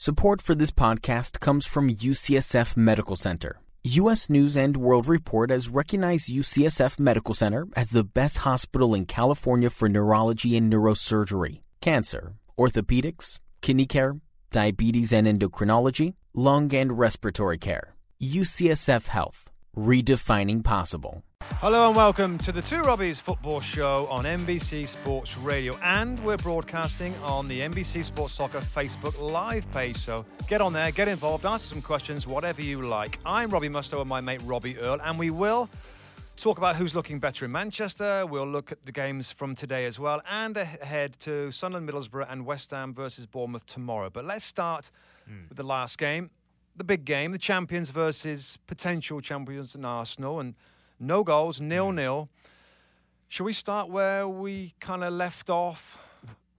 Support for this podcast comes from UCSF Medical Center. U.S. News and World Report has recognized UCSF Medical Center as the best hospital in California for neurology and neurosurgery, cancer, orthopedics, kidney care, diabetes and endocrinology, lung and respiratory care. UCSF Health, redefining possible. Hello and welcome to the Two Robbies Football Show on NBC Sports Radio. And we're broadcasting on the NBC Sports Soccer Facebook Live page. So get on there, get involved, ask some questions, whatever you like. I'm Robbie Mustoe and my mate Robbie Earle, and we will talk about who's looking better in Manchester. We'll look at the games from today as well, and ahead to Sunderland, Middlesbrough, and West Ham versus Bournemouth tomorrow. But let's start mm. with the last game, the big game, the champions versus potential champions in Arsenal. And no goals, nil nil. Shall we start where we kind of left off?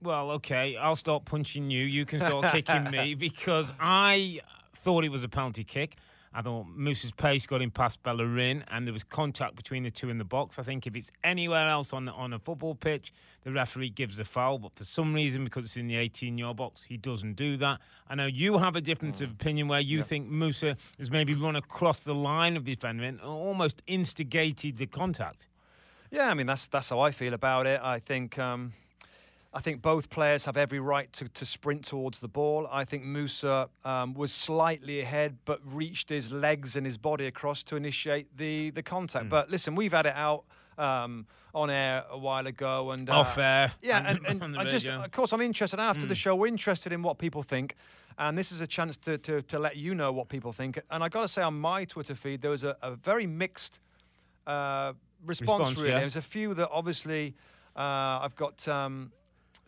Well, okay. I'll start punching you. You can start kicking me because I thought it was a penalty kick. I thought Musa's pace got him past Bellerin, and there was contact between the two in the box. I think if it's anywhere else on the, on a football pitch, the referee gives a foul. But for some reason, because it's in the 18-yard box, he doesn't do that. I know you have a difference mm. of opinion where you think Musa has maybe run across the line of the defender and almost instigated the contact. Yeah, I mean that's that's how I feel about it. I think. Um I think both players have every right to, to sprint towards the ball. I think Musa um, was slightly ahead, but reached his legs and his body across to initiate the, the contact. Mm. But listen, we've had it out um, on air a while ago, and uh, off air. Yeah, and, and I just, of course, I'm interested after mm. the show. We're interested in what people think, and this is a chance to, to, to let you know what people think. And I got to say, on my Twitter feed, there was a, a very mixed uh, response. response. Really, yeah. there's a few that obviously uh, I've got. Um,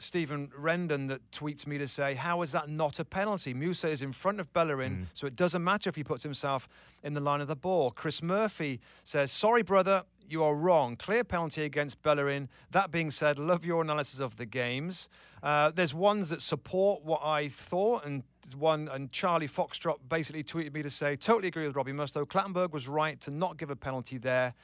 Stephen Rendon that tweets me to say, How is that not a penalty? Musa is in front of Bellerin, mm. so it doesn't matter if he puts himself in the line of the ball. Chris Murphy says, Sorry, brother, you are wrong. Clear penalty against Bellerin. That being said, love your analysis of the games. Uh, there's ones that support what I thought, and one and Charlie Foxtrot basically tweeted me to say, totally agree with Robbie Mustoe. Clattenburg was right to not give a penalty there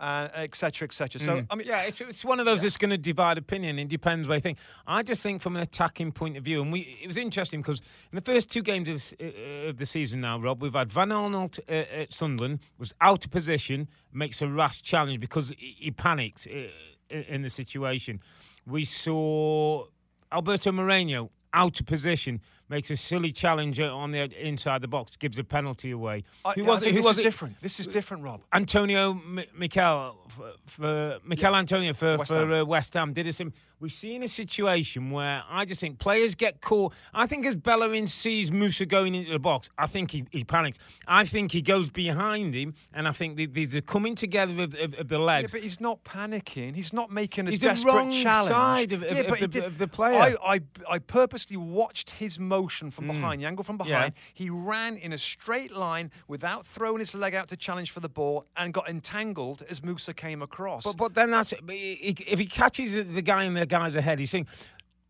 etc., uh, etc. Et so, mm. I mean, yeah, it's, it's one of those yeah. that's going to divide opinion. It depends what you think. I just think from an attacking point of view, and we it was interesting because in the first two games of, this, uh, of the season now, Rob, we've had Van Aanholt uh, at Sunderland was out of position, makes a rash challenge because he, he panicked uh, in the situation. We saw Alberto Moreno out of position makes a silly challenge on the inside the box, gives a penalty away. I, who was, I it, who this was is it? different. This is different, Rob. Antonio M- Mikel for, for Mikel yeah. Antonio for West for Ham. Uh, West Ham did us. We've seen a situation where I just think players get caught. I think as Bellerin sees Musa going into the box, I think he, he panics. I think he goes behind him, and I think these are coming together of, of, of the legs. Yeah, but he's not panicking. He's not making a he's desperate the wrong challenge. side of, yeah, of, the, of the player. I, I, I purposely watched his motion from mm. behind, the angle from behind. Yeah. He ran in a straight line without throwing his leg out to challenge for the ball and got entangled as Musa came across. But, but then that's if he catches the guy in the guy's ahead, he's saying.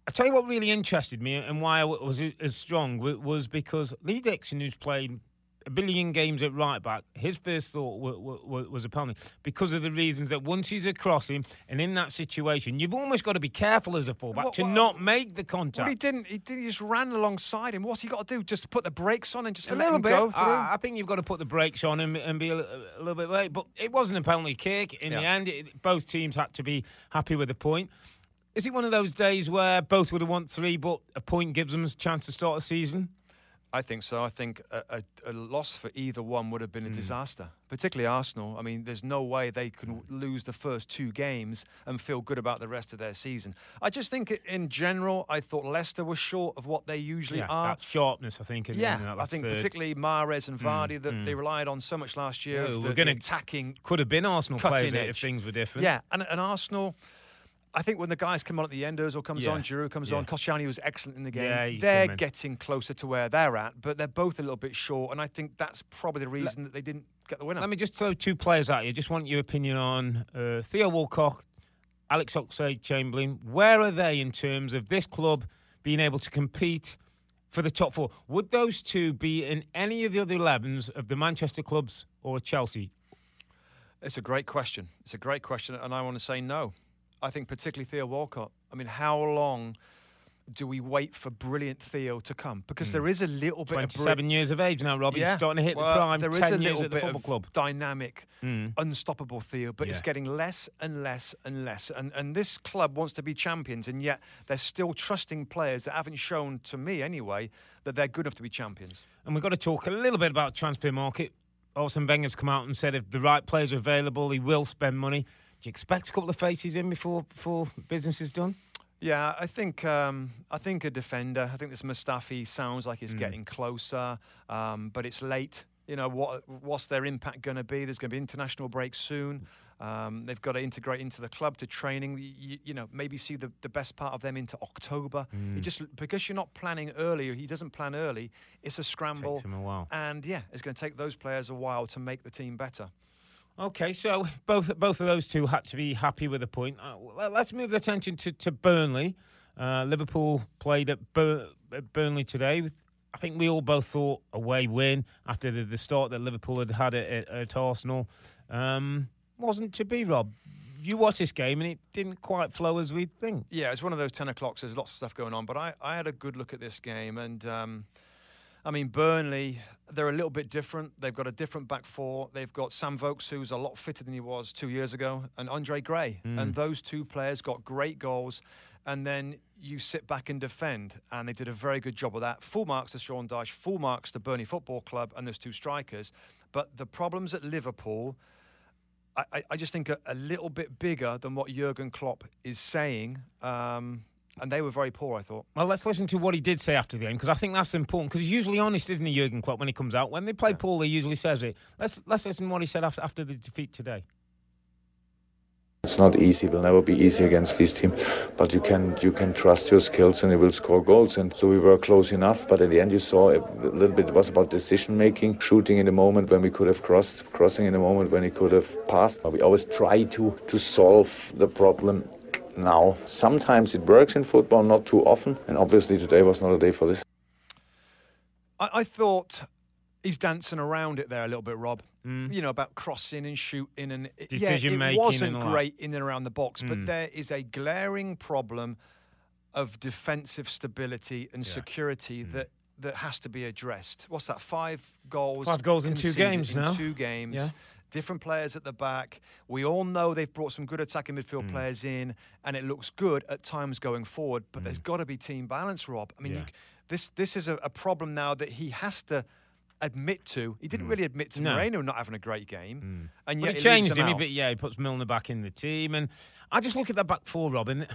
I tell you what really interested me and why I was as strong was because Lee Dixon, who's played a billion games at right back, his first thought was a penalty because of the reasons that once he's across him and in that situation, you've almost got to be careful as a fullback what, to what, not make the contact. Well, he didn't. He, did, he just ran alongside him. What's he got to do? Just put the brakes on and just a let him bit. go through? I, I, think you've got to put the brakes on and, and be a, a, little bit late. But it wasn't a penalty kick. In yeah. the end, it, both teams had to be happy with the point. Is it one of those days where both would have won three, but a point gives them a chance to start the season? I think so. I think a, a, a, loss for either one would have been a mm. disaster, particularly Arsenal. I mean, there's no way they can lose the first two games and feel good about the rest of their season. I just think, in general, I thought Leicester was short of what they usually yeah, are. That sharpness, I think. In, yeah, I think third. particularly Mahrez and mm, Vardy mm, that mm. they relied on so much last year. Yeah, we're going to attacking. Could have been Arsenal players if things were different. Yeah, and, and Arsenal. I think when the guys come on at the end, Ozil comes Yeah. on, Giroud comes Yeah. on, Koscielny was excellent in the game. Yeah, they're getting closer to where they're at, but they're both a little bit short, and I think that's probably the reason that they didn't get the winner. Let me just throw two players at you. I just want your opinion on uh, Theo Walcott, Alex Oxlade-Chamberlain. Where are they in terms of this club being able to compete for the top four? Would those two be in any of the other 11s of the Manchester clubs or Chelsea? It's a great question. It's a great question, and I want to say no. I think particularly Theo Walcott. I mean, how long do we wait for brilliant Theo to come? Because there is a little bit of 27 years of age now, Rob. He's starting to hit Well, the prime. There is 10 a years little at the bit football of club. dynamic, Mm. unstoppable Theo, but it's getting less and less and less. And and this club wants to be champions, and yet they're still trusting players that haven't shown to me anyway that they're good enough to be champions. And we've got to talk a little bit about transfer market. Arsene Wenger's come out and said if the right players are available, he will spend money. Do you expect a couple of faces in before before business is done? Yeah, I think um, I think a defender. I think this Mustafi sounds like Mm. it's getting closer, um, but it's late. You know what? What's their impact going to be? There's going to be international break soon. Um, they've got to integrate into the club to training. You, you know, maybe see the, the best part of them into October. Mm. He just because you're not planning early. He doesn't plan early. It's a scramble, Takes him a while. and yeah, it's going to take those players a while to make the team better. Okay, so both both of those two had to be happy with the point. Uh, let's move the attention to, to Burnley. Uh, Liverpool played at, Bur- at Burnley today. With, I think we all both thought a away win after the, the start that Liverpool had had at, at, at Arsenal. Um, wasn't to be, Rob. You watched this game and it didn't quite flow as we'd think. Yeah, it's one of those 10 o'clocks. There's lots of stuff going on. But I, I had a good look at this game. And, um, I mean, Burnley, they're a little bit different. They've got a different back four. They've got Sam Vokes, who's a lot fitter than he was two years ago, and Andre Gray. And those two players got great goals. And then you sit back and defend. And they did a very good job of that. Full marks to Sean Dyche, full marks to Burnley Football Club, and those two strikers. But the problems at Liverpool. I- I, I just think are a little bit bigger than what Jurgen Klopp is saying. Um, and they were very poor, I thought. Well, let's listen to what he did say after the game because I think that's important because he's usually honest, isn't he, Jurgen Klopp, when he comes out. When they play Paul, he usually says it. Let's let's listen to what he said after, after the defeat today. It's not easy. It will never be easy against this team, but you can you can trust your skills and you will score goals. And so we were close enough, but at the end you saw a little bit. It was about decision making, shooting in the moment when we could have crossed, crossing in the moment when he could have passed. We always try to to solve the problem now. Sometimes it works in football, not too often, and obviously today was not a day for this. I, I thought he's dancing around it there a little bit, Rob. Hmm. You know, about crossing and shooting and it- yeah, it making wasn't and great in and around the box, but hmm. there is a glaring problem of defensive stability and security hmm. that that has to be addressed. What's that? Five goals. Five goals in two games in now. Two games. Yeah. Different players at the back. We all know they've brought some good attacking midfield Mm. players in, and it looks good at times going forward. But there's got to be team balance, Rob. I mean, Mm. Yeah. you, this this is a, a problem now that he has to admit to. He didn't really admit to Mm. No. Moreno not having a great game, and But yet it he changed him. He-. But yeah, he puts Milner back in the team, and I just look at that back four, Robin.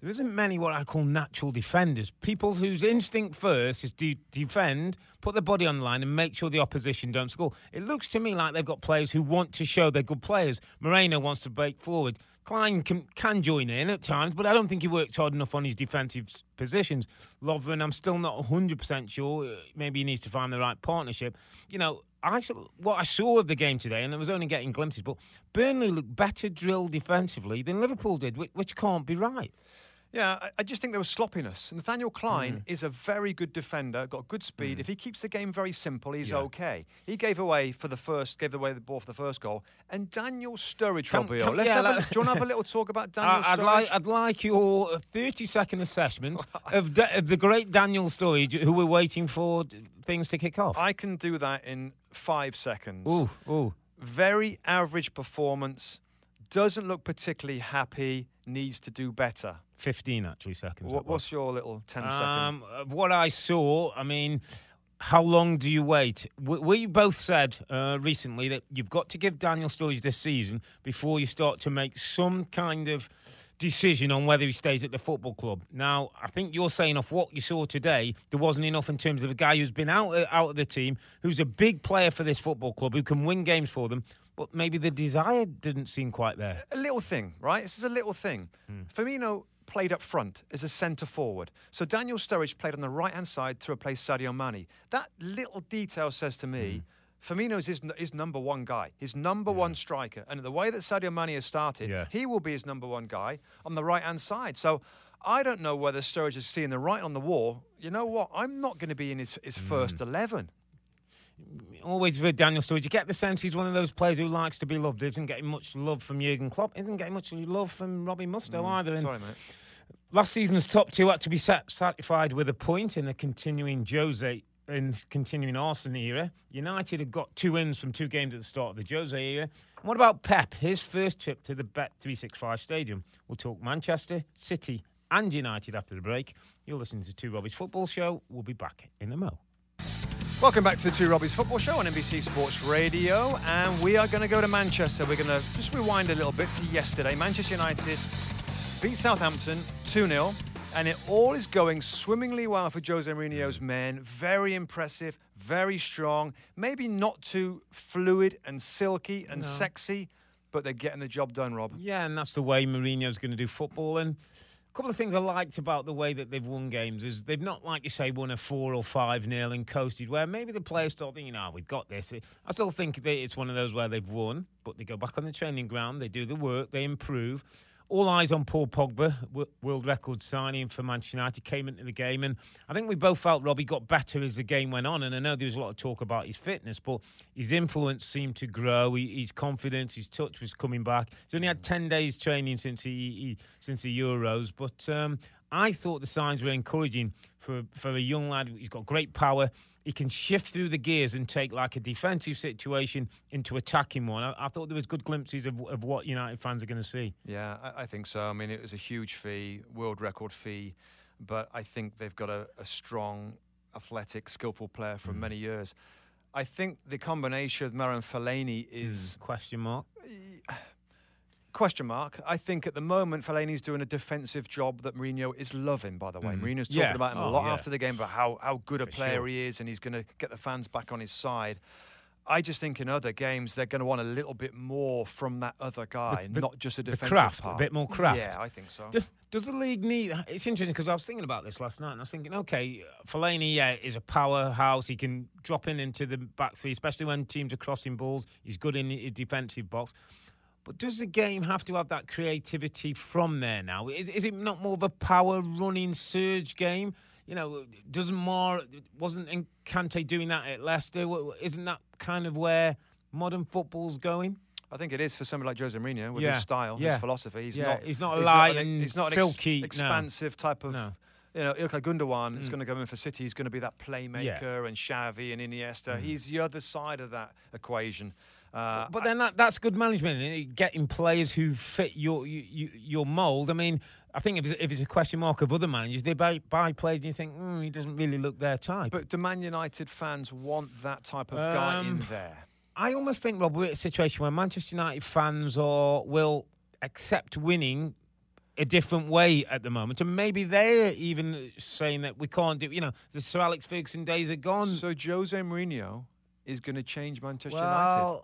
There isn't many what I call natural defenders. People whose instinct first is to defend, put their body on the line, and make sure the opposition don't score. It looks to me like they've got players who want to show they're good players. Moreno wants to break forward. Klein can, can join in at times, but I don't think he worked hard enough on his defensive positions. Lovren, I'm still not 100% sure. Uh, Maybe he needs to find the right partnership. You know, I s- what I saw of the game today, and I was only getting glimpses, but Burnley looked better drilled defensively than Liverpool did, which, which can't be right. Yeah, I, I just think there was sloppiness. Nathaniel Klein Mm. is a very good defender, got good speed. If he keeps the game very simple, he's Yeah. okay. He gave away for the first, gave away the ball for the first goal. And Daniel Sturridge, Come- Robbio. Let's yeah, have a, do you want to have a little talk about Daniel I- I'd like, I'd like your 30 second assessment of, da- of the great Daniel Sturridge, who we're waiting for things to kick off. I can do that in five seconds. Ooh, ooh. Very average performance. Doesn't look particularly happy. Needs to do better. 15 actually seconds. What, what's your little 10 Um, of what I saw, I mean, how long do you wait? We, we both said uh, recently that you've got to give Daniel Sturridge this season before you start to make some kind of decision on whether he stays at the football club. Now, I think you're saying off what you saw today, there wasn't enough in terms of a guy who's been out out of the team, who's a big player for this football club, who can win games for them. but maybe the desire didn't seem quite there. A little thing, right? This is a little thing. Mm. Firmino played up front as a centre forward. So Daniel Sturridge played on the right hand side to replace Sadio Mane. That little detail says to me. Mm. Firmino's his, his number one guy, his number yeah. one striker. And the way that Sadio Mane has started, yeah. he will be his number one guy on the right hand side. So I don't know whether Sturridge is seeing the right on the wall. You know what? I'm not going to be in his, his mm. first 11 always with Daniel Sturridge, you get the sense he's one of those players who likes to be loved. Isn't getting much love from Jurgen Klopp. Isn't getting much love from Robbie Mustoe mm, either. And sorry, mate. Last season's top two had to be satisfied with a point in the continuing Jose and continuing Arsenal era. United have got two wins from two games at the start of the Jose era. And what about Pep? His first trip to the Bet365 Stadium. We'll talk Manchester, City, and United after the break. You're listening to Two Robbies Football Show. We'll be back in a mo. Welcome back to the Two Robbies Football Show on NBC Sports Radio, and we are going to go to Manchester. We're going to just rewind a little bit to yesterday. Manchester United beat Southampton 2 0, and it all is going swimmingly well for Jose Mourinho's men. Very impressive, very strong, maybe not too fluid and silky and no. sexy, but they're getting the job done, Rob. Yeah, and that's the way Mourinho's going to do football. And a couple of things I liked about the way that they've won games is they've not, like you say, won a four or five nil and coasted. Where maybe the players thought, you know, we've got this. I still think it's one of those where they've won, but they go back on the training ground, they do the work, they improve all eyes on Paul Pogba, world record signing for Manchester United, came into the game. And I think we both felt Robbie got better as the game went on. And I know there was a lot of talk about his fitness, but his influence seemed to grow. He, his confidence, his touch was coming back. He's only had 10 days training since, he, he since the Euros. But um, I thought the signs were encouraging for, for a young lad. He's got great power he can shift through the gears and take like a defensive situation into attacking one. I, I thought there was good glimpses of, of what United fans are going to see. Yeah, I, I, think so. I mean, it was a huge fee, world record fee, but I think they've got a, a strong, athletic, skillful player for mm. many years. I think the combination of Marouane Fellaini is mm. question mark. Question mark. I think at the moment Fellaini's doing a defensive job that Mourinho is loving. By the way, mm. Mourinho's talking yeah. about him a oh, lot yeah. after the game about how how good a player sure. he is, and he's going to get the fans back on his side. I just think in other games they're going to want a little bit more from that other guy, the, the, not just a defensive craft, part. a bit more craft. Yeah, I think so. Does, does the league need? It's interesting because I was thinking about this last night, and I was thinking, okay, Fellaini, yeah, is a powerhouse. He can drop in into the back three, especially when teams are crossing balls. He's good in the defensive box. But does the game have to have that creativity from there now? Is, is it not more of a power running surge game? You know, doesn't more wasn't Kante doing that at Leicester? Isn't that kind of where modern football's going? I think it is for somebody like Jose Mourinho with yeah. his style, yeah. his philosophy. He's yeah. not. He's not a light he's not an silky, ex- expansive no. type of. No. You know, Ilkay Gundogan mm. is going to go in for City. He's going to be that playmaker, and Xavi and Iniesta. Mm. He's the other side of that equation. Uh, but then that, that's good management, getting players who fit your your, your mould. I mean, I think if it's, if it's, a question mark of other managers, they buy, buy players and you think, mm, he doesn't really look their type. But do Man United fans want that type of um, guy in um, there? I almost think, Rob, we're in a situation where Manchester United fans are, will accept winning a different way at the moment. And maybe they're even saying that we can't do, you know, the Sir Alex Ferguson days are gone. So Jose Mourinho is going to change Manchester well, United?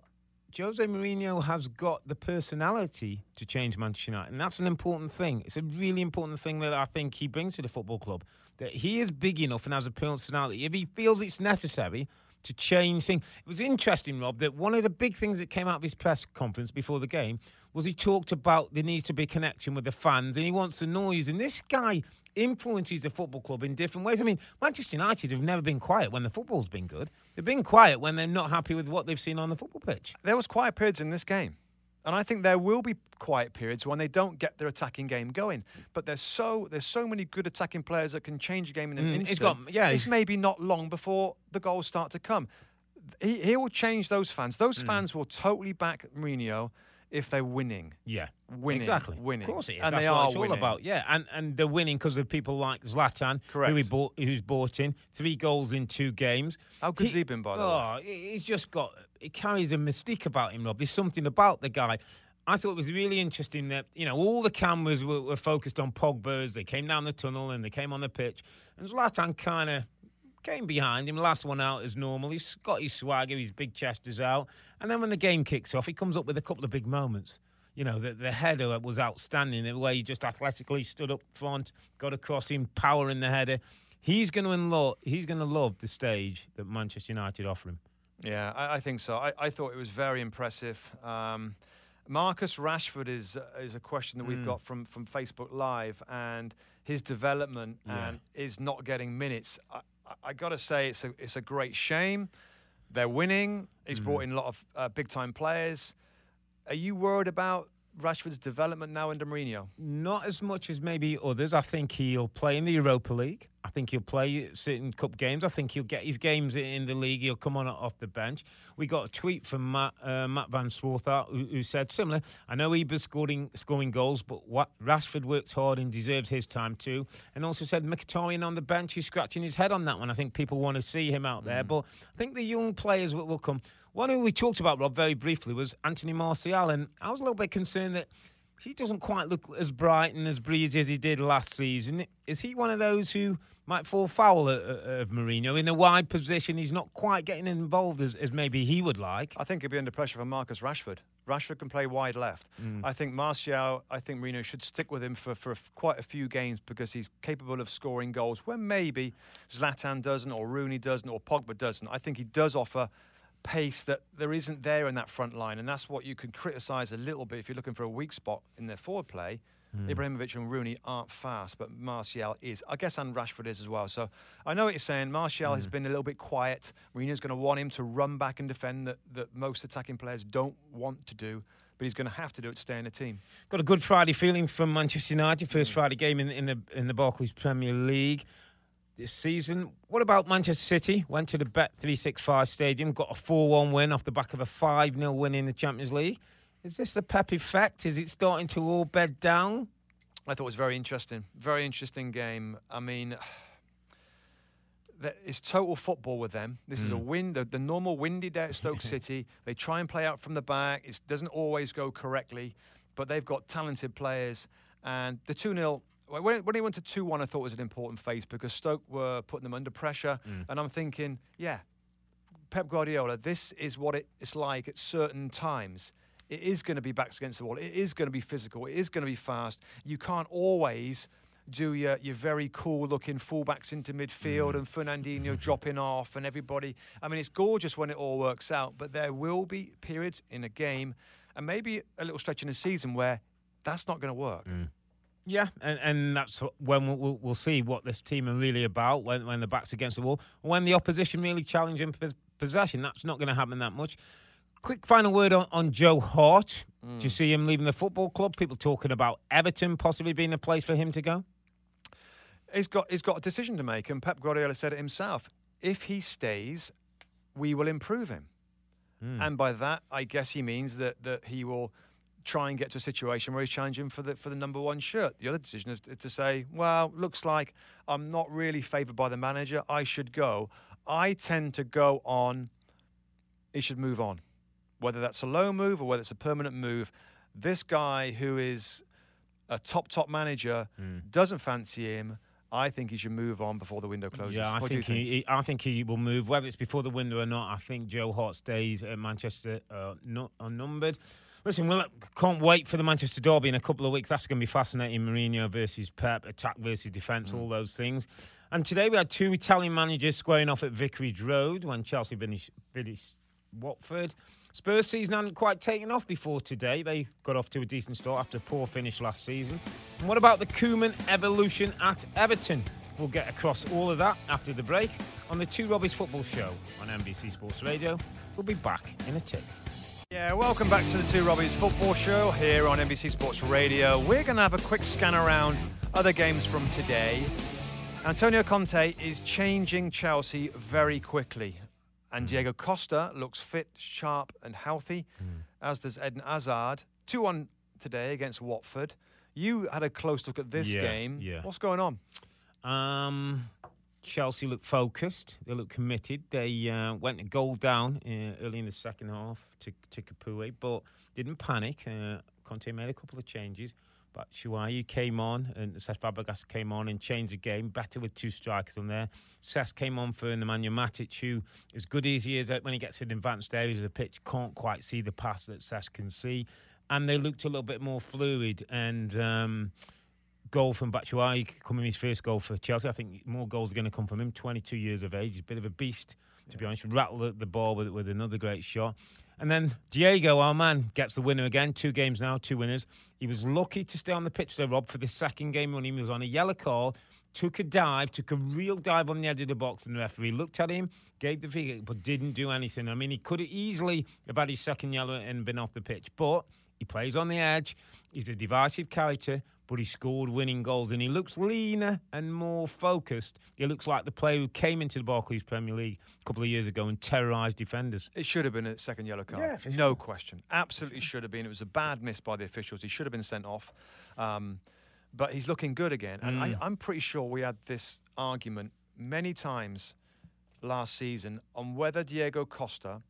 Jose Mourinho has got the personality to change Manchester United, and that's an important thing. It's a really important thing that I think he brings to the football club. That he is big enough and has a personality. If he feels it's necessary to change things, it was interesting, Rob, that one of the big things that came out of his press conference before the game was he talked about there needs to be a connection with the fans, and he wants the noise. And this guy influences the football club in different ways. I mean, Manchester United have never been quiet when the football's been good. They've been quiet when they're not happy with what they've seen on the football pitch. There was quiet periods in this game. And I think there will be quiet periods when they don't get their attacking game going. But there's so there's so many good attacking players that can change a game in an mm, instant. Got, yeah, it's maybe not long before the goals start to come. He, he will change those fans. Those mm. fans will totally back Mourinho if they're winning. Yeah, winning. Exactly. Winning. Of course it is. And That's they what are it's all winning. about. Yeah, and and they're winning because of people like Zlatan, Correct. who he bought, who's bought in three goals in two games. How good's he, he been, by the way? oh, way? he's just got. He carries a mystique about him, Rob. There's something about the guy. I thought it was really interesting that you know all the cameras were, were focused on Pogba as they came down the tunnel and they came on the pitch, and Zlatan kind of came behind him, last one out as normal. He's got his swagger, his big chest is out. And then when the game kicks off, he comes up with a couple of big moments. You know, the, the header was outstanding, the way he just athletically stood up front, got across him, power in the header. He's going to unlo- he's going to love the stage that Manchester United offer him. Yeah, I, I think so. I, I, thought it was very impressive. Um, Marcus Rashford is uh, is a question that we've mm. got from from Facebook Live, and his development yeah. and is not getting minutes. I, I got to say, it's a it's a great shame. They're winning. He's mm. brought in a lot of uh, big time players. Are you worried about Rashford's development now under Mourinho? Not as much as maybe others. I think he'll play in the Europa League. I think he'll play certain cup games. I think he'll get his games in the league. He'll come on off the bench. We got a tweet from Matt, uh, Matt Van Swarthout who, who, said similar. I know was scoring scoring goals, but what Rashford works hard and deserves his time too. And also said Mkhitaryan on the bench. He's scratching his head on that one. I think people want to see him out there. Mm. But I think the young players will, will come. One who we talked about, Rob, very briefly was Anthony Martial, and I was a little bit concerned that he doesn't quite look as bright and as breezy as he did last season. Is he one of those who might fall foul of Mourinho in a wide position? He's not quite getting involved as, as maybe he would like. I think he'd be under pressure from Marcus Rashford. Rashford can play wide left. Mm. I think Martial, I think Mourinho should stick with him for, for a, quite a few games because he's capable of scoring goals when maybe Zlatan doesn't or Rooney doesn't or Pogba doesn't. I think he does offer pace that there isn't there in that front line, and that's what you can criticise a little bit if you're looking for a weak spot in their forward play. Mm. Ibrahimovic and Rooney aren't fast, but Martial is. I guess and Rashford is as well. So I know what you're saying. Martial mm. has been a little bit quiet. Mourinho's going to want him to run back and defend that, that most attacking players don't want to do but he's going to have to do it to stay in the team. Got a good Friday feeling from Manchester United. First mm. Friday game in, in the in the Barclays Premier League this season. What about Manchester City? Went to the Bet365 Stadium, got a 4 1 win off the back of a 5 0 win in the Champions League. Is this the Pep effect? Is it starting to all bed down? I thought it was very interesting. Very interesting game. I mean, it's total football with them. This mm. is a hmm. wind, the, the, normal windy day at Stoke City. They try and play out from the back. It doesn't always go correctly, but they've got talented players. And the 2 0 when, when he went to 2 1, I thought was an important phase because Stoke were putting them under pressure. Mm. And I'm thinking, yeah, Pep Guardiola, this is what it's like at certain times. It is going to be backs against the wall. It is going to be physical. It is going to be fast. You can't always do your, your very cool looking fullbacks into midfield mm. and Fernandinho dropping off and everybody. I mean, it's gorgeous when it all works out, but there will be periods in a game and maybe a little stretch in a season where that's not going to work. Mm. Yeah, and, and that's when we'll, we'll, see what this team are really about when, when the back's against the wall. When the opposition really challenge in possession, that's not going to happen that much. Quick final word on, on Joe Hart. Mm. Do you see him leaving the football club? People talking about Everton possibly being a place for him to go. He's got he's got a decision to make, and Pep Guardiola said it himself. If he stays, we will improve him, mm. and by that, I guess he means that that he will try and get to a situation where he's challenging for the for the number one shirt. The other decision is to say, well, looks like I'm not really favoured by the manager. I should go. I tend to go on. He should move on, whether that's a low move or whether it's a permanent move. This guy who is a top top manager mm. doesn't fancy him. I think he should move on before the window closes. Yeah, I think, think? He, I think he will move, whether it's before the window or not. I think Joe Hart's days at Manchester are not are numbered. Listen, we can't wait for the Manchester Derby in a couple of weeks. That's going to be fascinating. Mourinho versus Pep, attack versus defence, mm. all those things. And today we had two Italian managers squaring off at Vicarage Road when Chelsea finished, finished Watford. Spurs season hadn't quite taken off before today. They got off to a decent start after a poor finish last season. And what about the Koeman evolution at Everton? We'll get across all of that after the break on the Two Robbies Football Show on NBC Sports Radio. We'll be back in a tick. Yeah, welcome back to the Two Robbies Football Show here on NBC Sports Radio. We're going to have a quick scan around other games from today. Antonio Conte is changing Chelsea very quickly, and Diego Costa looks fit, sharp, and healthy, mm. as does Eden Hazard. 2 1 today against Watford. You had a close look at this yeah, game. Yeah. What's going on? Um, Chelsea look focused. They look committed. They uh, went a goal down uh, early in the second half to to Capoue, but didn't panic. Uh, Conte made a couple of changes, but Batshuayi came on and Cesc Fabregas came on and changed the game. Better with two strikers on there. Cesc came on for Nemanja Matic, who, as good as he is when he gets in advanced areas of the pitch, can't quite see the pass that Cesc can see. And they looked a little bit more fluid and. Um, goal from Batshuayi coming his first goal for Chelsea. I think more goals are going to come from him. 22 years of age, he's a bit of a beast to yeah. be honest. Rattle the, the ball with with another great shot. And then Diego, our man, gets the winner again. Two games now, two winners. He was lucky to stay on the pitch there, Rob, for the second game when he was on a yellow call. Took a dive, took a real dive on the edge of the box, and the referee looked at him, gave the figure, but didn't do anything. I mean, he could have easily have had his second yellow and been off the pitch, but he plays on the edge. He's a divisive character, but he scored winning goals and he looks leaner and more focused. He looks like the player who came into the Barclays Premier League a couple of years ago and terrorised defenders. It should have been a second yellow card. Yeah, no question. Absolutely should have been. It was a bad miss by the officials. He should have been sent off. Um, but he's looking good again. And mm. I, I'm pretty sure we had this argument many times last season on whether Diego Costa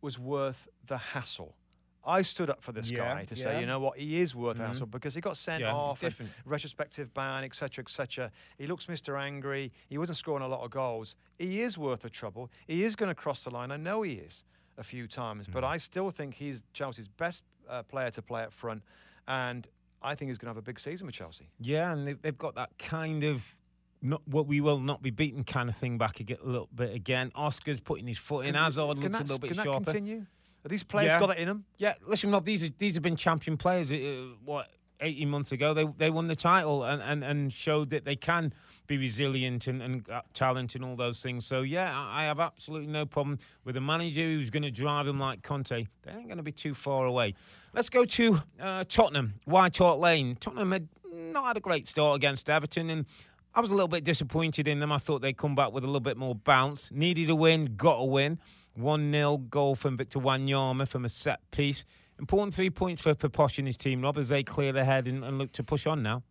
was worth the hassle. I stood up for this yeah, guy to yeah. say, you know what, he is worth mm-hmm. hassle because he got sent yeah, off, retrospective ban, etc., etc. He looks Mr. Angry. He wasn't scoring a lot of goals. He is worth the trouble. He is going to cross the line. I know he is a few times, mm. but I still think he's Chelsea's best uh, player to play up front, and I think he's going to have a big season with Chelsea. Yeah, and they've got that kind of not what we will not be beaten kind of thing back a little bit again. Oscar's putting his foot in. Hazard looks a little bit can sharper. Can that continue? Are these players yeah. got it in them? Yeah, listen, Rob. These are these have been champion players. Uh, what eighteen months ago they they won the title and, and, and showed that they can be resilient and, and talent and all those things. So yeah, I, I have absolutely no problem with a manager who's going to drive them like Conte. They ain't going to be too far away. Let's go to uh, Tottenham, White Hart Lane. Tottenham had not had a great start against Everton and. I was a little bit disappointed in them. I thought they'd come back with a little bit more bounce. Needed a win, got a win. 1 0 goal from Victor Wanyama from a set piece. Important three points for, Poch and his team, Rob, as they clear their head and, and look to push on now.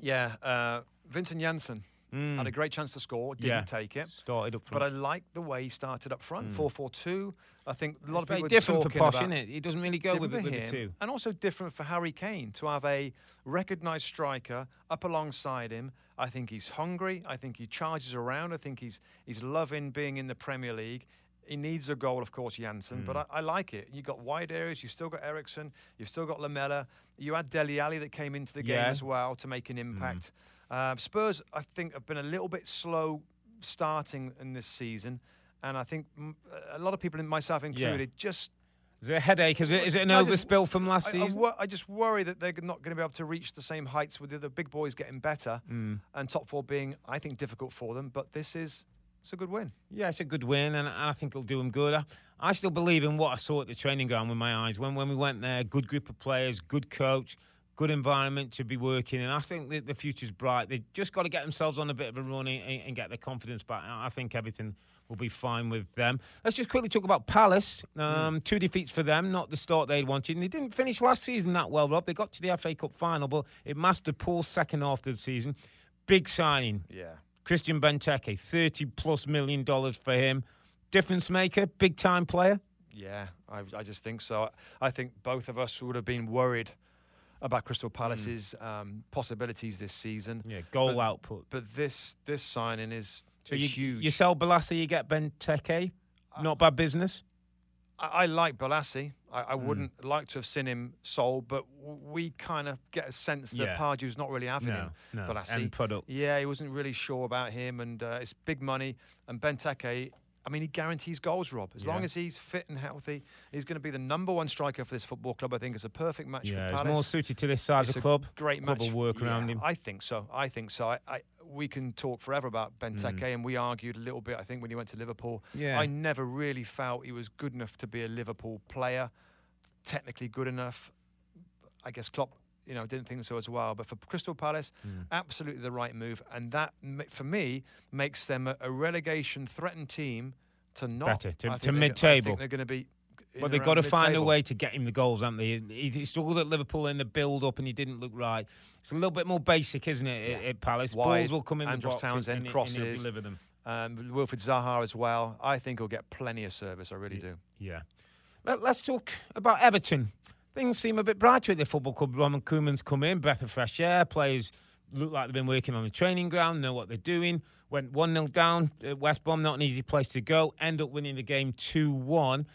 Yeah, uh, Vincent Janssen mm. had a great chance to score, didn't yeah. take it. Started up front. But I like the way he started up front, mm. 4 4 2. I think a lot it's of people different for Poch, isn't it? He doesn't really go with, with the two. And also different for Harry Kane to have a recognised striker up alongside him. I think he's hungry. I think he charges around. I think he's he's loving being in the Premier League. He needs a goal, of course, Janssen, mm. but I, I, like it. You've got wide areas, you've still got Eriksen, you've still got Lamela. You had Dele Alli that came into the game yeah. as well to make an impact. Mm. Uh, Spurs, I think, have been a little bit slow starting in this season, and I think a lot of people, myself included, yeah. just is it a headache? Is it, is it an overspill from last I, season? I, I, just worry that they're not going to be able to reach the same heights with the, the big boys getting better mm. and top four being, I think, difficult for them. But this is it's a good win. Yeah, it's a good win, and I think it'll do them good. I, I still believe in what I saw at the training ground with my eyes. When when we went there, good group of players, good coach, good environment to be working in. I think the, the future's bright. They've just got to get themselves on a bit of a run and, and get their confidence back. I think everything will be fine with them. Let's just quickly talk about Palace. Um, mm. Two defeats for them, not the start they'd wanted. And they didn't finish last season that well, Rob. They got to the FA Cup final, but it mastered poor second half of the season. Big signing. Yeah. Christian Benteke, 30 plus million dollars for him. Difference maker, big time player? Yeah, I, I, just think so. I think both of us would have been worried about Crystal Palace's mm. um, possibilities this season. Yeah, goal but, output. But this this signing is, so is you, huge. You sell Bolasie, you get Benteke. Not bad business. I, I like Bolasie. I, I mm. wouldn't like to have seen him sold, but we kind of get a sense that yeah. Pardew's not really having no, him. No. Bolasie. End product. Yeah, he wasn't really sure about him, and uh, it's big money. And Benteke I mean, he guarantees goals, Rob. As yeah. long as he's fit and healthy, he's going to be the number one striker for this football club. I think it's a perfect match yeah, for Palace. more suited to this size it's of club. Great club match. Will work yeah, around him. I think so. I think so. I, I, we can talk forever about Benteke, mm. and we argued a little bit. I think when he went to Liverpool, yeah. I never really felt he was good enough to be a Liverpool player, technically good enough. I guess Klopp you know, I didn't think so as well. But for Crystal Palace, mm. absolutely the right move, and that for me makes them a, a relegation threatened team to not better to, to mid-table. I think They're going to be. But they've got to find a way to get him the goals, haven't they? He, he struggled at Liverpool in the build-up, and he didn't look right. It's a little bit more basic, isn't it? Yeah. At, Palace, Wide, balls will come in Andros the box Townsend and, crosses, and deliver them. Um, Wilfried Zaha as well. I think he'll get plenty of service. I really do. Yeah. Let, us talk about Everton. Things seem a bit brighter at the football club. Ronald Koeman's come in, breath of fresh air. Players look like they've been working on the training ground, know what they're doing. Went 1 0 down at West Brom, not an easy place to go. End up winning the game 2 1.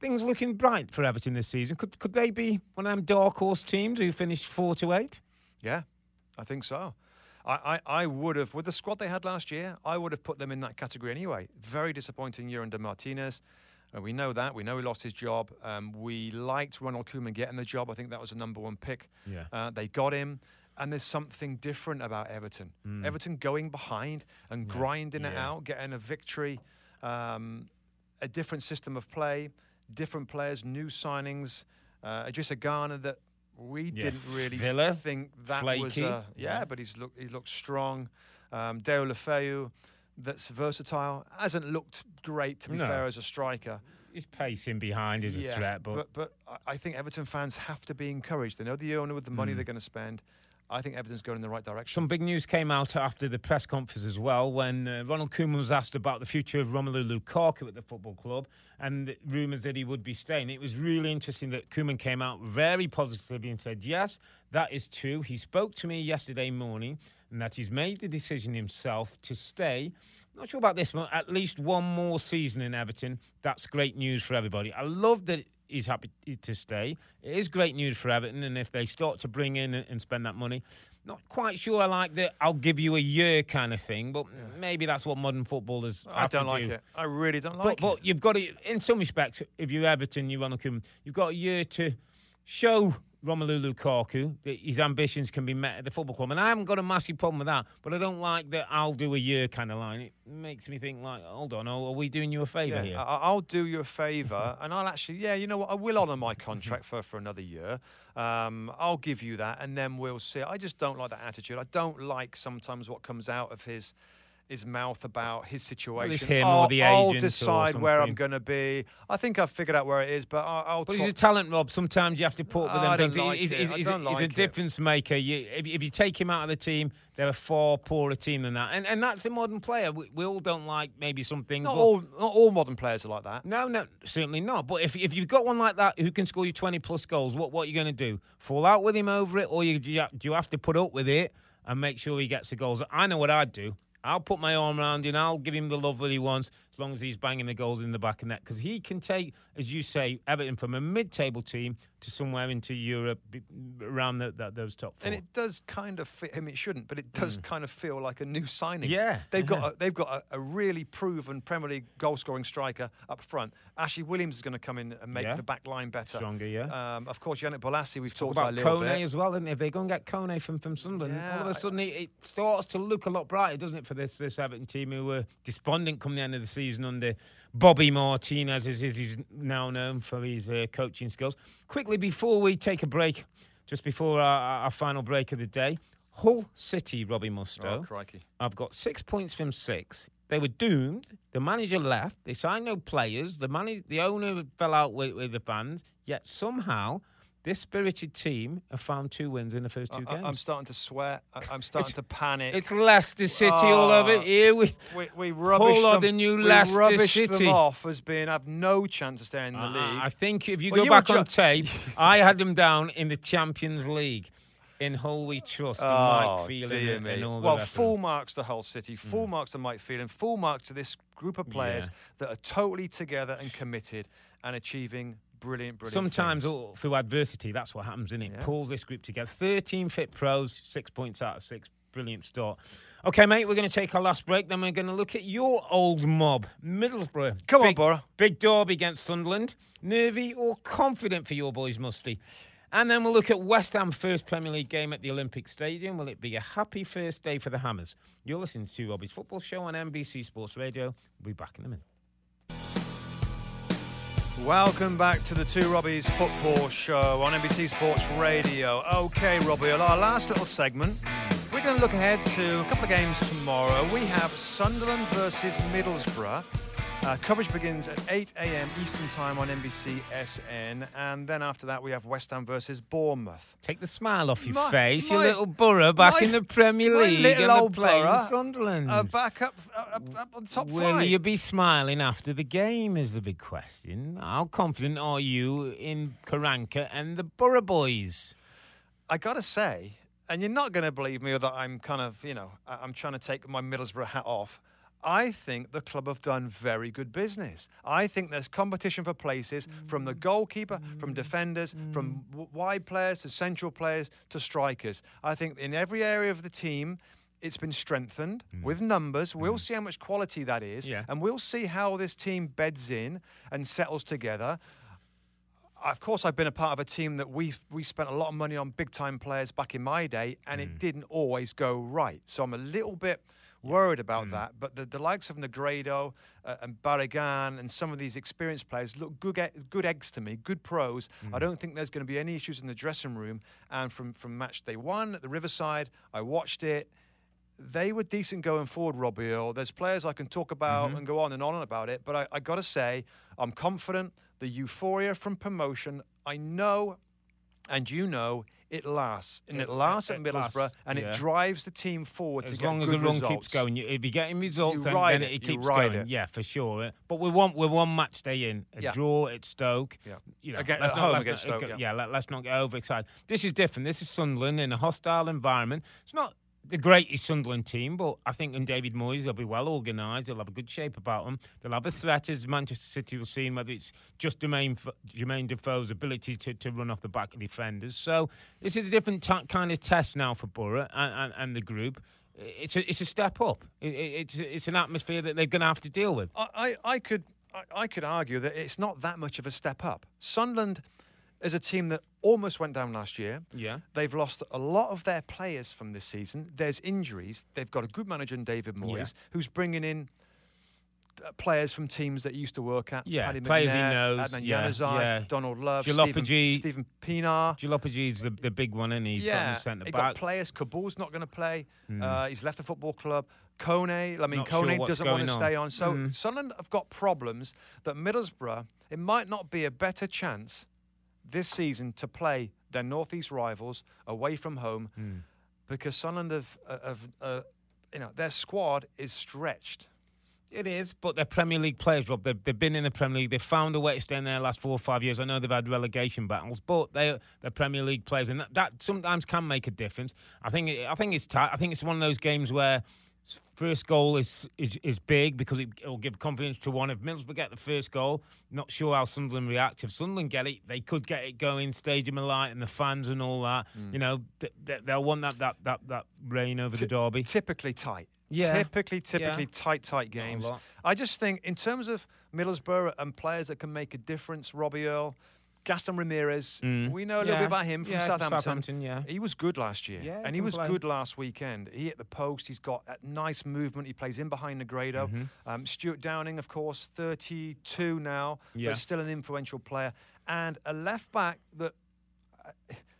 Things looking bright for Everton this season. Could could they be one of them dark horse teams who finished 4 to 8? Yeah, I think so. I, I, I, would have, with the squad they had last year, I would have put them in that category anyway. Very disappointing year under Martinez. Uh, we know that. We know he lost his job. Um, we liked Ronald Koeman getting the job. I think that was a number one pick. Yeah. Uh, they got him. And there's something different about Everton. Mm. Everton going behind and yeah. grinding yeah. it out, getting a victory, um, a different system of play, different players, new signings. Uh, Idrissa Gana that we yeah. didn't really Villa, think that flaky. was. Uh, yeah, but he's look he looked strong. Um, Deulofeu, that's versatile. Hasn't looked great to be no. fair as a striker. He's pacing behind is yeah, a threat, but... but but I think Everton fans have to be encouraged. They know the owner with the money mm. they're going to spend. I think Everton's going in the right direction. Some big news came out after the press conference as well when uh, Ronald Koeman was asked about the future of Romelu Lukaku at the football club and rumours that he would be staying. It was really interesting that Koeman came out very positively and said, yes, that is true. He spoke to me yesterday morning and that he's made the decision himself to stay. Not sure about this one. At least one more season in Everton. That's great news for everybody. I love that he's happy to stay. It is great news for Everton, and if they start to bring in and spend that money, not quite sure I like the I'll give you a year kind of thing, but yeah. maybe that's what modern footballers. I don't like do. it. I really don't like but, it. But you've got to, in some respects, if you're Everton, you want to you've got a year to show Romelu Lukaku, his ambitions can be met at the football club. And I haven't got a massive problem with that, but I don't like that I'll do a year kind of line. It makes me think, like, hold on, are we doing you a favour yeah, here? I'll do you a favour, and I'll actually, yeah, you know what, I will honour my contract for, for another year. Um, I'll give you that, and then we'll see. I just don't like that attitude. I don't like sometimes what comes out of his his mouth about his situation. Well, I'll, I'll decide where I'm going to be. I think I've figured out where it is, but I'll. I'll but he's a talent, Rob. Sometimes you have to put up with I him. Like he's, he's, he's, like he's a difference maker. You, if, if, you take him out of the team, they're a far poorer team than that, and and that's the modern player. We, we all don't like maybe some things. Not all, not all modern players are like that. No, no, certainly not. But if if you've got one like that who can score you 20 plus goals, what what are you going to do? Fall out with him over it, or you do you have to put up with it? and make sure he gets the goals. I know what I'd do. I'll put my arm around him. I'll give him the love that he wants as long as he's banging the goals in the back of net. Because he can take, as you say, Everton from a mid-table team to somewhere into Europe around the, the, those top four. And it does kind of fit him. It shouldn't, but it does mm. kind of feel like a new signing. Yeah, they've got a, they've got a, a, really proven Premier League goal-scoring striker up front. Ashley Williams is going to come in and make yeah. the back line better, stronger. Yeah. Um, of course, Yannick Bolasie. We've Talk talked about, about a little Kone bit as well, it? If they go and get Kone from from Sunderland, yeah, all of a sudden it, it, starts to look a lot brighter, doesn't it, for this this Everton team who were despondent come the end of the season under Bobby Martinez, as he's now known for his uh, coaching skills. Quickly, before we take a break, just before our, our final break of the day, Hull City, Robbie Mustoe. Oh, crikey. I've got six points from six. They were doomed. The manager left. They signed no players. The manager, the owner fell out with, with the fans. Yet somehow this spirited team have found two wins in the first two I, games. I'm starting to sweat. I, am starting to panic. It's Leicester City oh, all over here. We we, we rubbish them. the new we Leicester rubbish City. them off as being have no chance of staying in the uh, league. I think if you well, go you back on tape, I had them down in the Champions League. In Hull we trust, oh, Mike Phelan and, and all Well, full marks to Hull City, full mm. marks to Mike Phelan, full marks to this group of players yeah. that are totally together and committed and achieving brilliant, brilliant. Sometimes through adversity, that's what happens, isn't it? Yeah. Pulls this group together. 13 fit pros, six points out of six. Brilliant start. Okay, mate, we're going to take our last break. Then we're going to look at your old mob, Middlesbrough. Come big, on, Boro. Big derby against Sunderland. Nervy or confident for your boys, Musty? And then we'll look at West Ham first Premier League game at the Olympic Stadium. Will it be a happy first day for the Hammers? You're listening to Robbie's Football Show on NBC Sports Radio. We'll be back in a minute. Welcome back to the Two Robbies Football Show on NBC Sports Radio. Okay, Robbie, our last little segment. We're going to look ahead to a couple of games tomorrow. We have Sunderland versus Middlesbrough. Uh, coverage begins at 8 a.m. Eastern Time on NBCSN, and then after that we have West Ham versus Bournemouth. Take the smile off your My- face, my- your little Boro back my- in the Premier League little and old playing Boro, Sunderland. Uh, back up, up, up on top Will flight. you be smiling after the game? Is the big question. How confident are you in Karanka and the Boro boys? I gotta say, and you're not going to believe me that I'm kind of, you know, I'm trying to take my Middlesbrough hat off. I think the club have done very good business. I think there's competition for places from the goalkeeper, from defenders, from w- wide players to central players to strikers. I think in every area of the team, it's been strengthened with numbers. We'll see how much quality that is, Yeah. and we'll see how this team beds in and settles together of course, I've been a part of a team that we we spent a lot of money on big time players back in my day, and Mm. it didn't always go right. So I'm a little bit worried Mm. about that. But the, the likes of Negredo uh, and Barragan and some of these experienced players look good good eggs to me, good pros. Mm. I don't think there's going to be any issues in the dressing room. And from from match day one at the Riverside, I watched it. They were decent going forward, Robbie Earle. There's players I can talk about Mm-hmm. and go on and on about it, but I, I got to say, I'm confident. The euphoria from promotion, I know, and you know, it lasts, and it, It- lasts it- at Middlesbrough, lasts, and yeah. it drives the team forward to As long as the run results. keeps going, if you're getting results, You then, then it, it, keeps going. it. Yeah, for sure. But we want we're one match day in. A Yeah. draw at Stoke. Yeah. You know, Again- let's not, let's not, Stoke, yeah. let, us not get overexcited. This is different. This is Sunderland in a hostile environment. It's not the greatest Sunderland team, but I think in David Moyes they'll be well organised. They'll have a good shape about them. They'll have a threat as Manchester City will see, whether it's just Jermaine, Jermaine Defoe's ability to, to run off the back of defenders. So this is a different kind of test now for Boro and, and, and the group. It's a, it's a step up. It- it's, it's an atmosphere that they're going to have to deal with. I, I, I could I, I could argue that it's not that much of a step up. Sunderland is a team that almost went down last year. Yeah. They've lost a lot of their players from this season. There's injuries. They've got a good manager in David Moyes, Yeah. who's bringing in uh, players from teams that he used to work at. Yeah, Paddy players he knows, Adnan yeah, Januzaj, yeah. Donald Love, Djilobodji. Stephen, Steven Pienaar. Djilobodji's the, the big one, and he's got yeah, him centre back. Got players. Kaboul's not going to play. Uh, he's left the football club. Kone, I mean, Not Kone what's doesn't want to on. stay on. So Mm. Sunderland have got problems that Middlesbrough, it might not be a better chance this season to play their northeast rivals away from home Hmm. because Sunderland have, uh, have uh, you know, their squad is stretched. It is, but they're Premier League players, Rob. They've, they've been in the Premier League. They've found a way to stay in there the last four or five years. I know they've had relegation battles, but they, they're Premier League players, and that, that sometimes can make a difference. I think I think it's tight. I think it's one of those games where first goal is is, is big because it will give confidence to one. If Middlesbrough get the first goal, not sure how Sunderland react. If Sunderland get it, they could get it going, stadium alight, and the fans and all that. Mm. You know, th- th- they'll want that that that, that reign over the derby. Typically tight. Yeah. Typically, typically Yeah. tight, tight games. I just think, in terms of Middlesbrough and players that can make a difference, Robbie Earle, Gaston Ramirez, Mm. we know a little Yeah. bit about him from Yeah, Southampton. Southampton, yeah. He was good last year. Yeah, and he was play. good last weekend. He hit the post. He's got a nice movement. He plays in behind Negredo. Mm-hmm. Um, Stuart Downing, of course, 32 now, Yeah. but still an influential player. And a left back that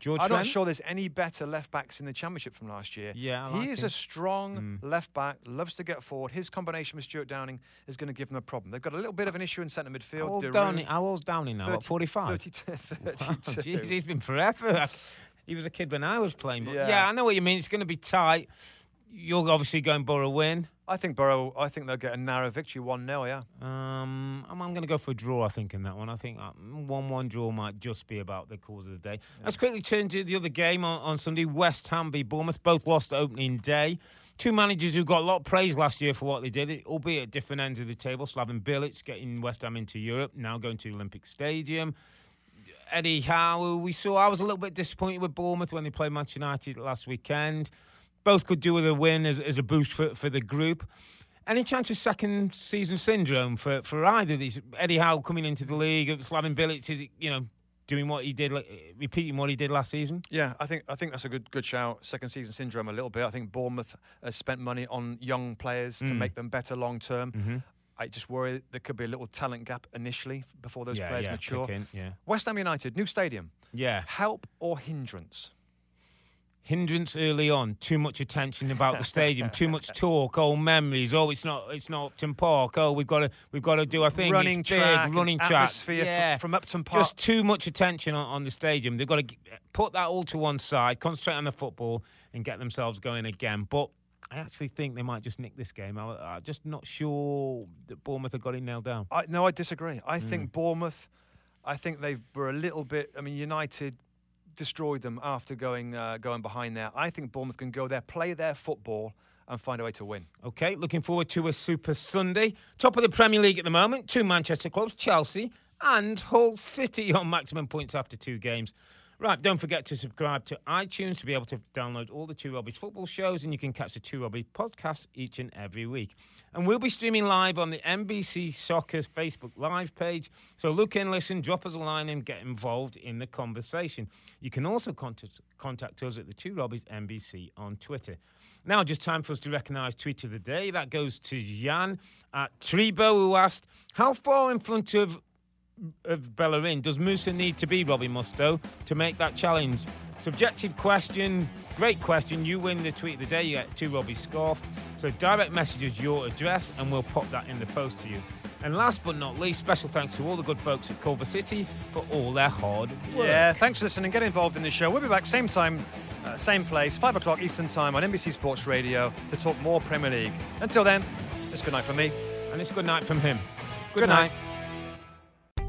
George I'm not sure there's any better left backs in the championship from last year. Yeah, I he like is him. Mm. a strong left back, loves to get forward. His combination with Stuart Downing is going to give them a problem. They've got a little bit of an issue in centre midfield. How old's Downey, how old's Downey now? What, 45? 32. 32. Jeez, he's been forever. He was a kid when I was playing. But yeah. Yeah. I know what you mean. It's going to be tight. You're obviously going Boro win. I think Boro. I think they'll get a narrow victory, one 0 Yeah. Um, I'm, I'm going to go for a draw. I think in that one. I think uh, one-one draw might just be about the cause of the day. Let's quickly turn to the other game on, on Sunday. West Ham v Bournemouth. Both lost opening day. Two managers who got a lot of praise last year for what they did, albeit at different ends of the table. Slaven Bilic getting West Ham into Europe, now going to Olympic Stadium. Eddie Howe, we saw, I was a little bit disappointed with Bournemouth when they played Manchester United last weekend. Both could do with a win as, as a boost for, for the group. Any chance of second season syndrome for, for either of these? Eddie Howe coming into the league, Slaven Bilic, is it, you know, doing what he did, like, repeating what he did last season? Yeah, I think I think that's a good good shout. Second season syndrome a little bit. I think Bournemouth has spent money on young players to Mm. make them better long term. Mm-hmm. I just worry there could be a little talent gap initially before those yeah, players yeah, mature. in, yeah. West Ham United, new stadium. Yeah. Help or hindrance? Hindrance early on. Too much attention about the stadium. too much talk. Old memories. Oh, it's not. It's not Upton Park. Oh, we've got to. We've got to do our thing. Running it's track, big, running track. Atmosphere yeah. from Upton Park. Just too much attention on, on the stadium. They've got to put that all to one side, concentrate on the football, and get themselves going again. But I actually think they might just nick this game. I, am just not sure that Bournemouth have got it nailed down. I, no, I disagree. I mm. think Bournemouth. I think they were a little bit. I mean, United destroyed them after going uh, going behind there. I think Bournemouth can go there, play their football, and find a way to win. Okay, looking forward to a Super Sunday. Top of the Premier League at the moment, two Manchester clubs, Chelsea and Hull City on maximum points after two games. Right, don't forget to subscribe to iTunes to be able to download all the Two Robbies football shows, and you can catch the Two Robbies podcast each and every week. And we'll be streaming live on the NBC Soccer's Facebook Live page. So look in, listen, drop us a line, and get involved in the conversation. You can also contact, contact us at the Two Robbies NBC on Twitter. Now, just time for us to recognise Tweet of the Day. That goes to Jan at Tribo, who asked, How far in front of of Bellerin, does Musa need to be Robbie Mustoe to make that challenge? Subjective question, great question. You win the tweet of the day, you get two Robbie scarf. So direct message us your address and we'll pop that in the post to you. And last but not least, special thanks to all the good folks at Culver City for all their hard work. Yeah, thanks for listening. Get involved in the show. We'll be back same time, uh, same place, 5 o'clock Eastern Time on NBC Sports Radio to talk more Premier League. Until then, it's good night from me. And it's good night from him. Good, good night. night.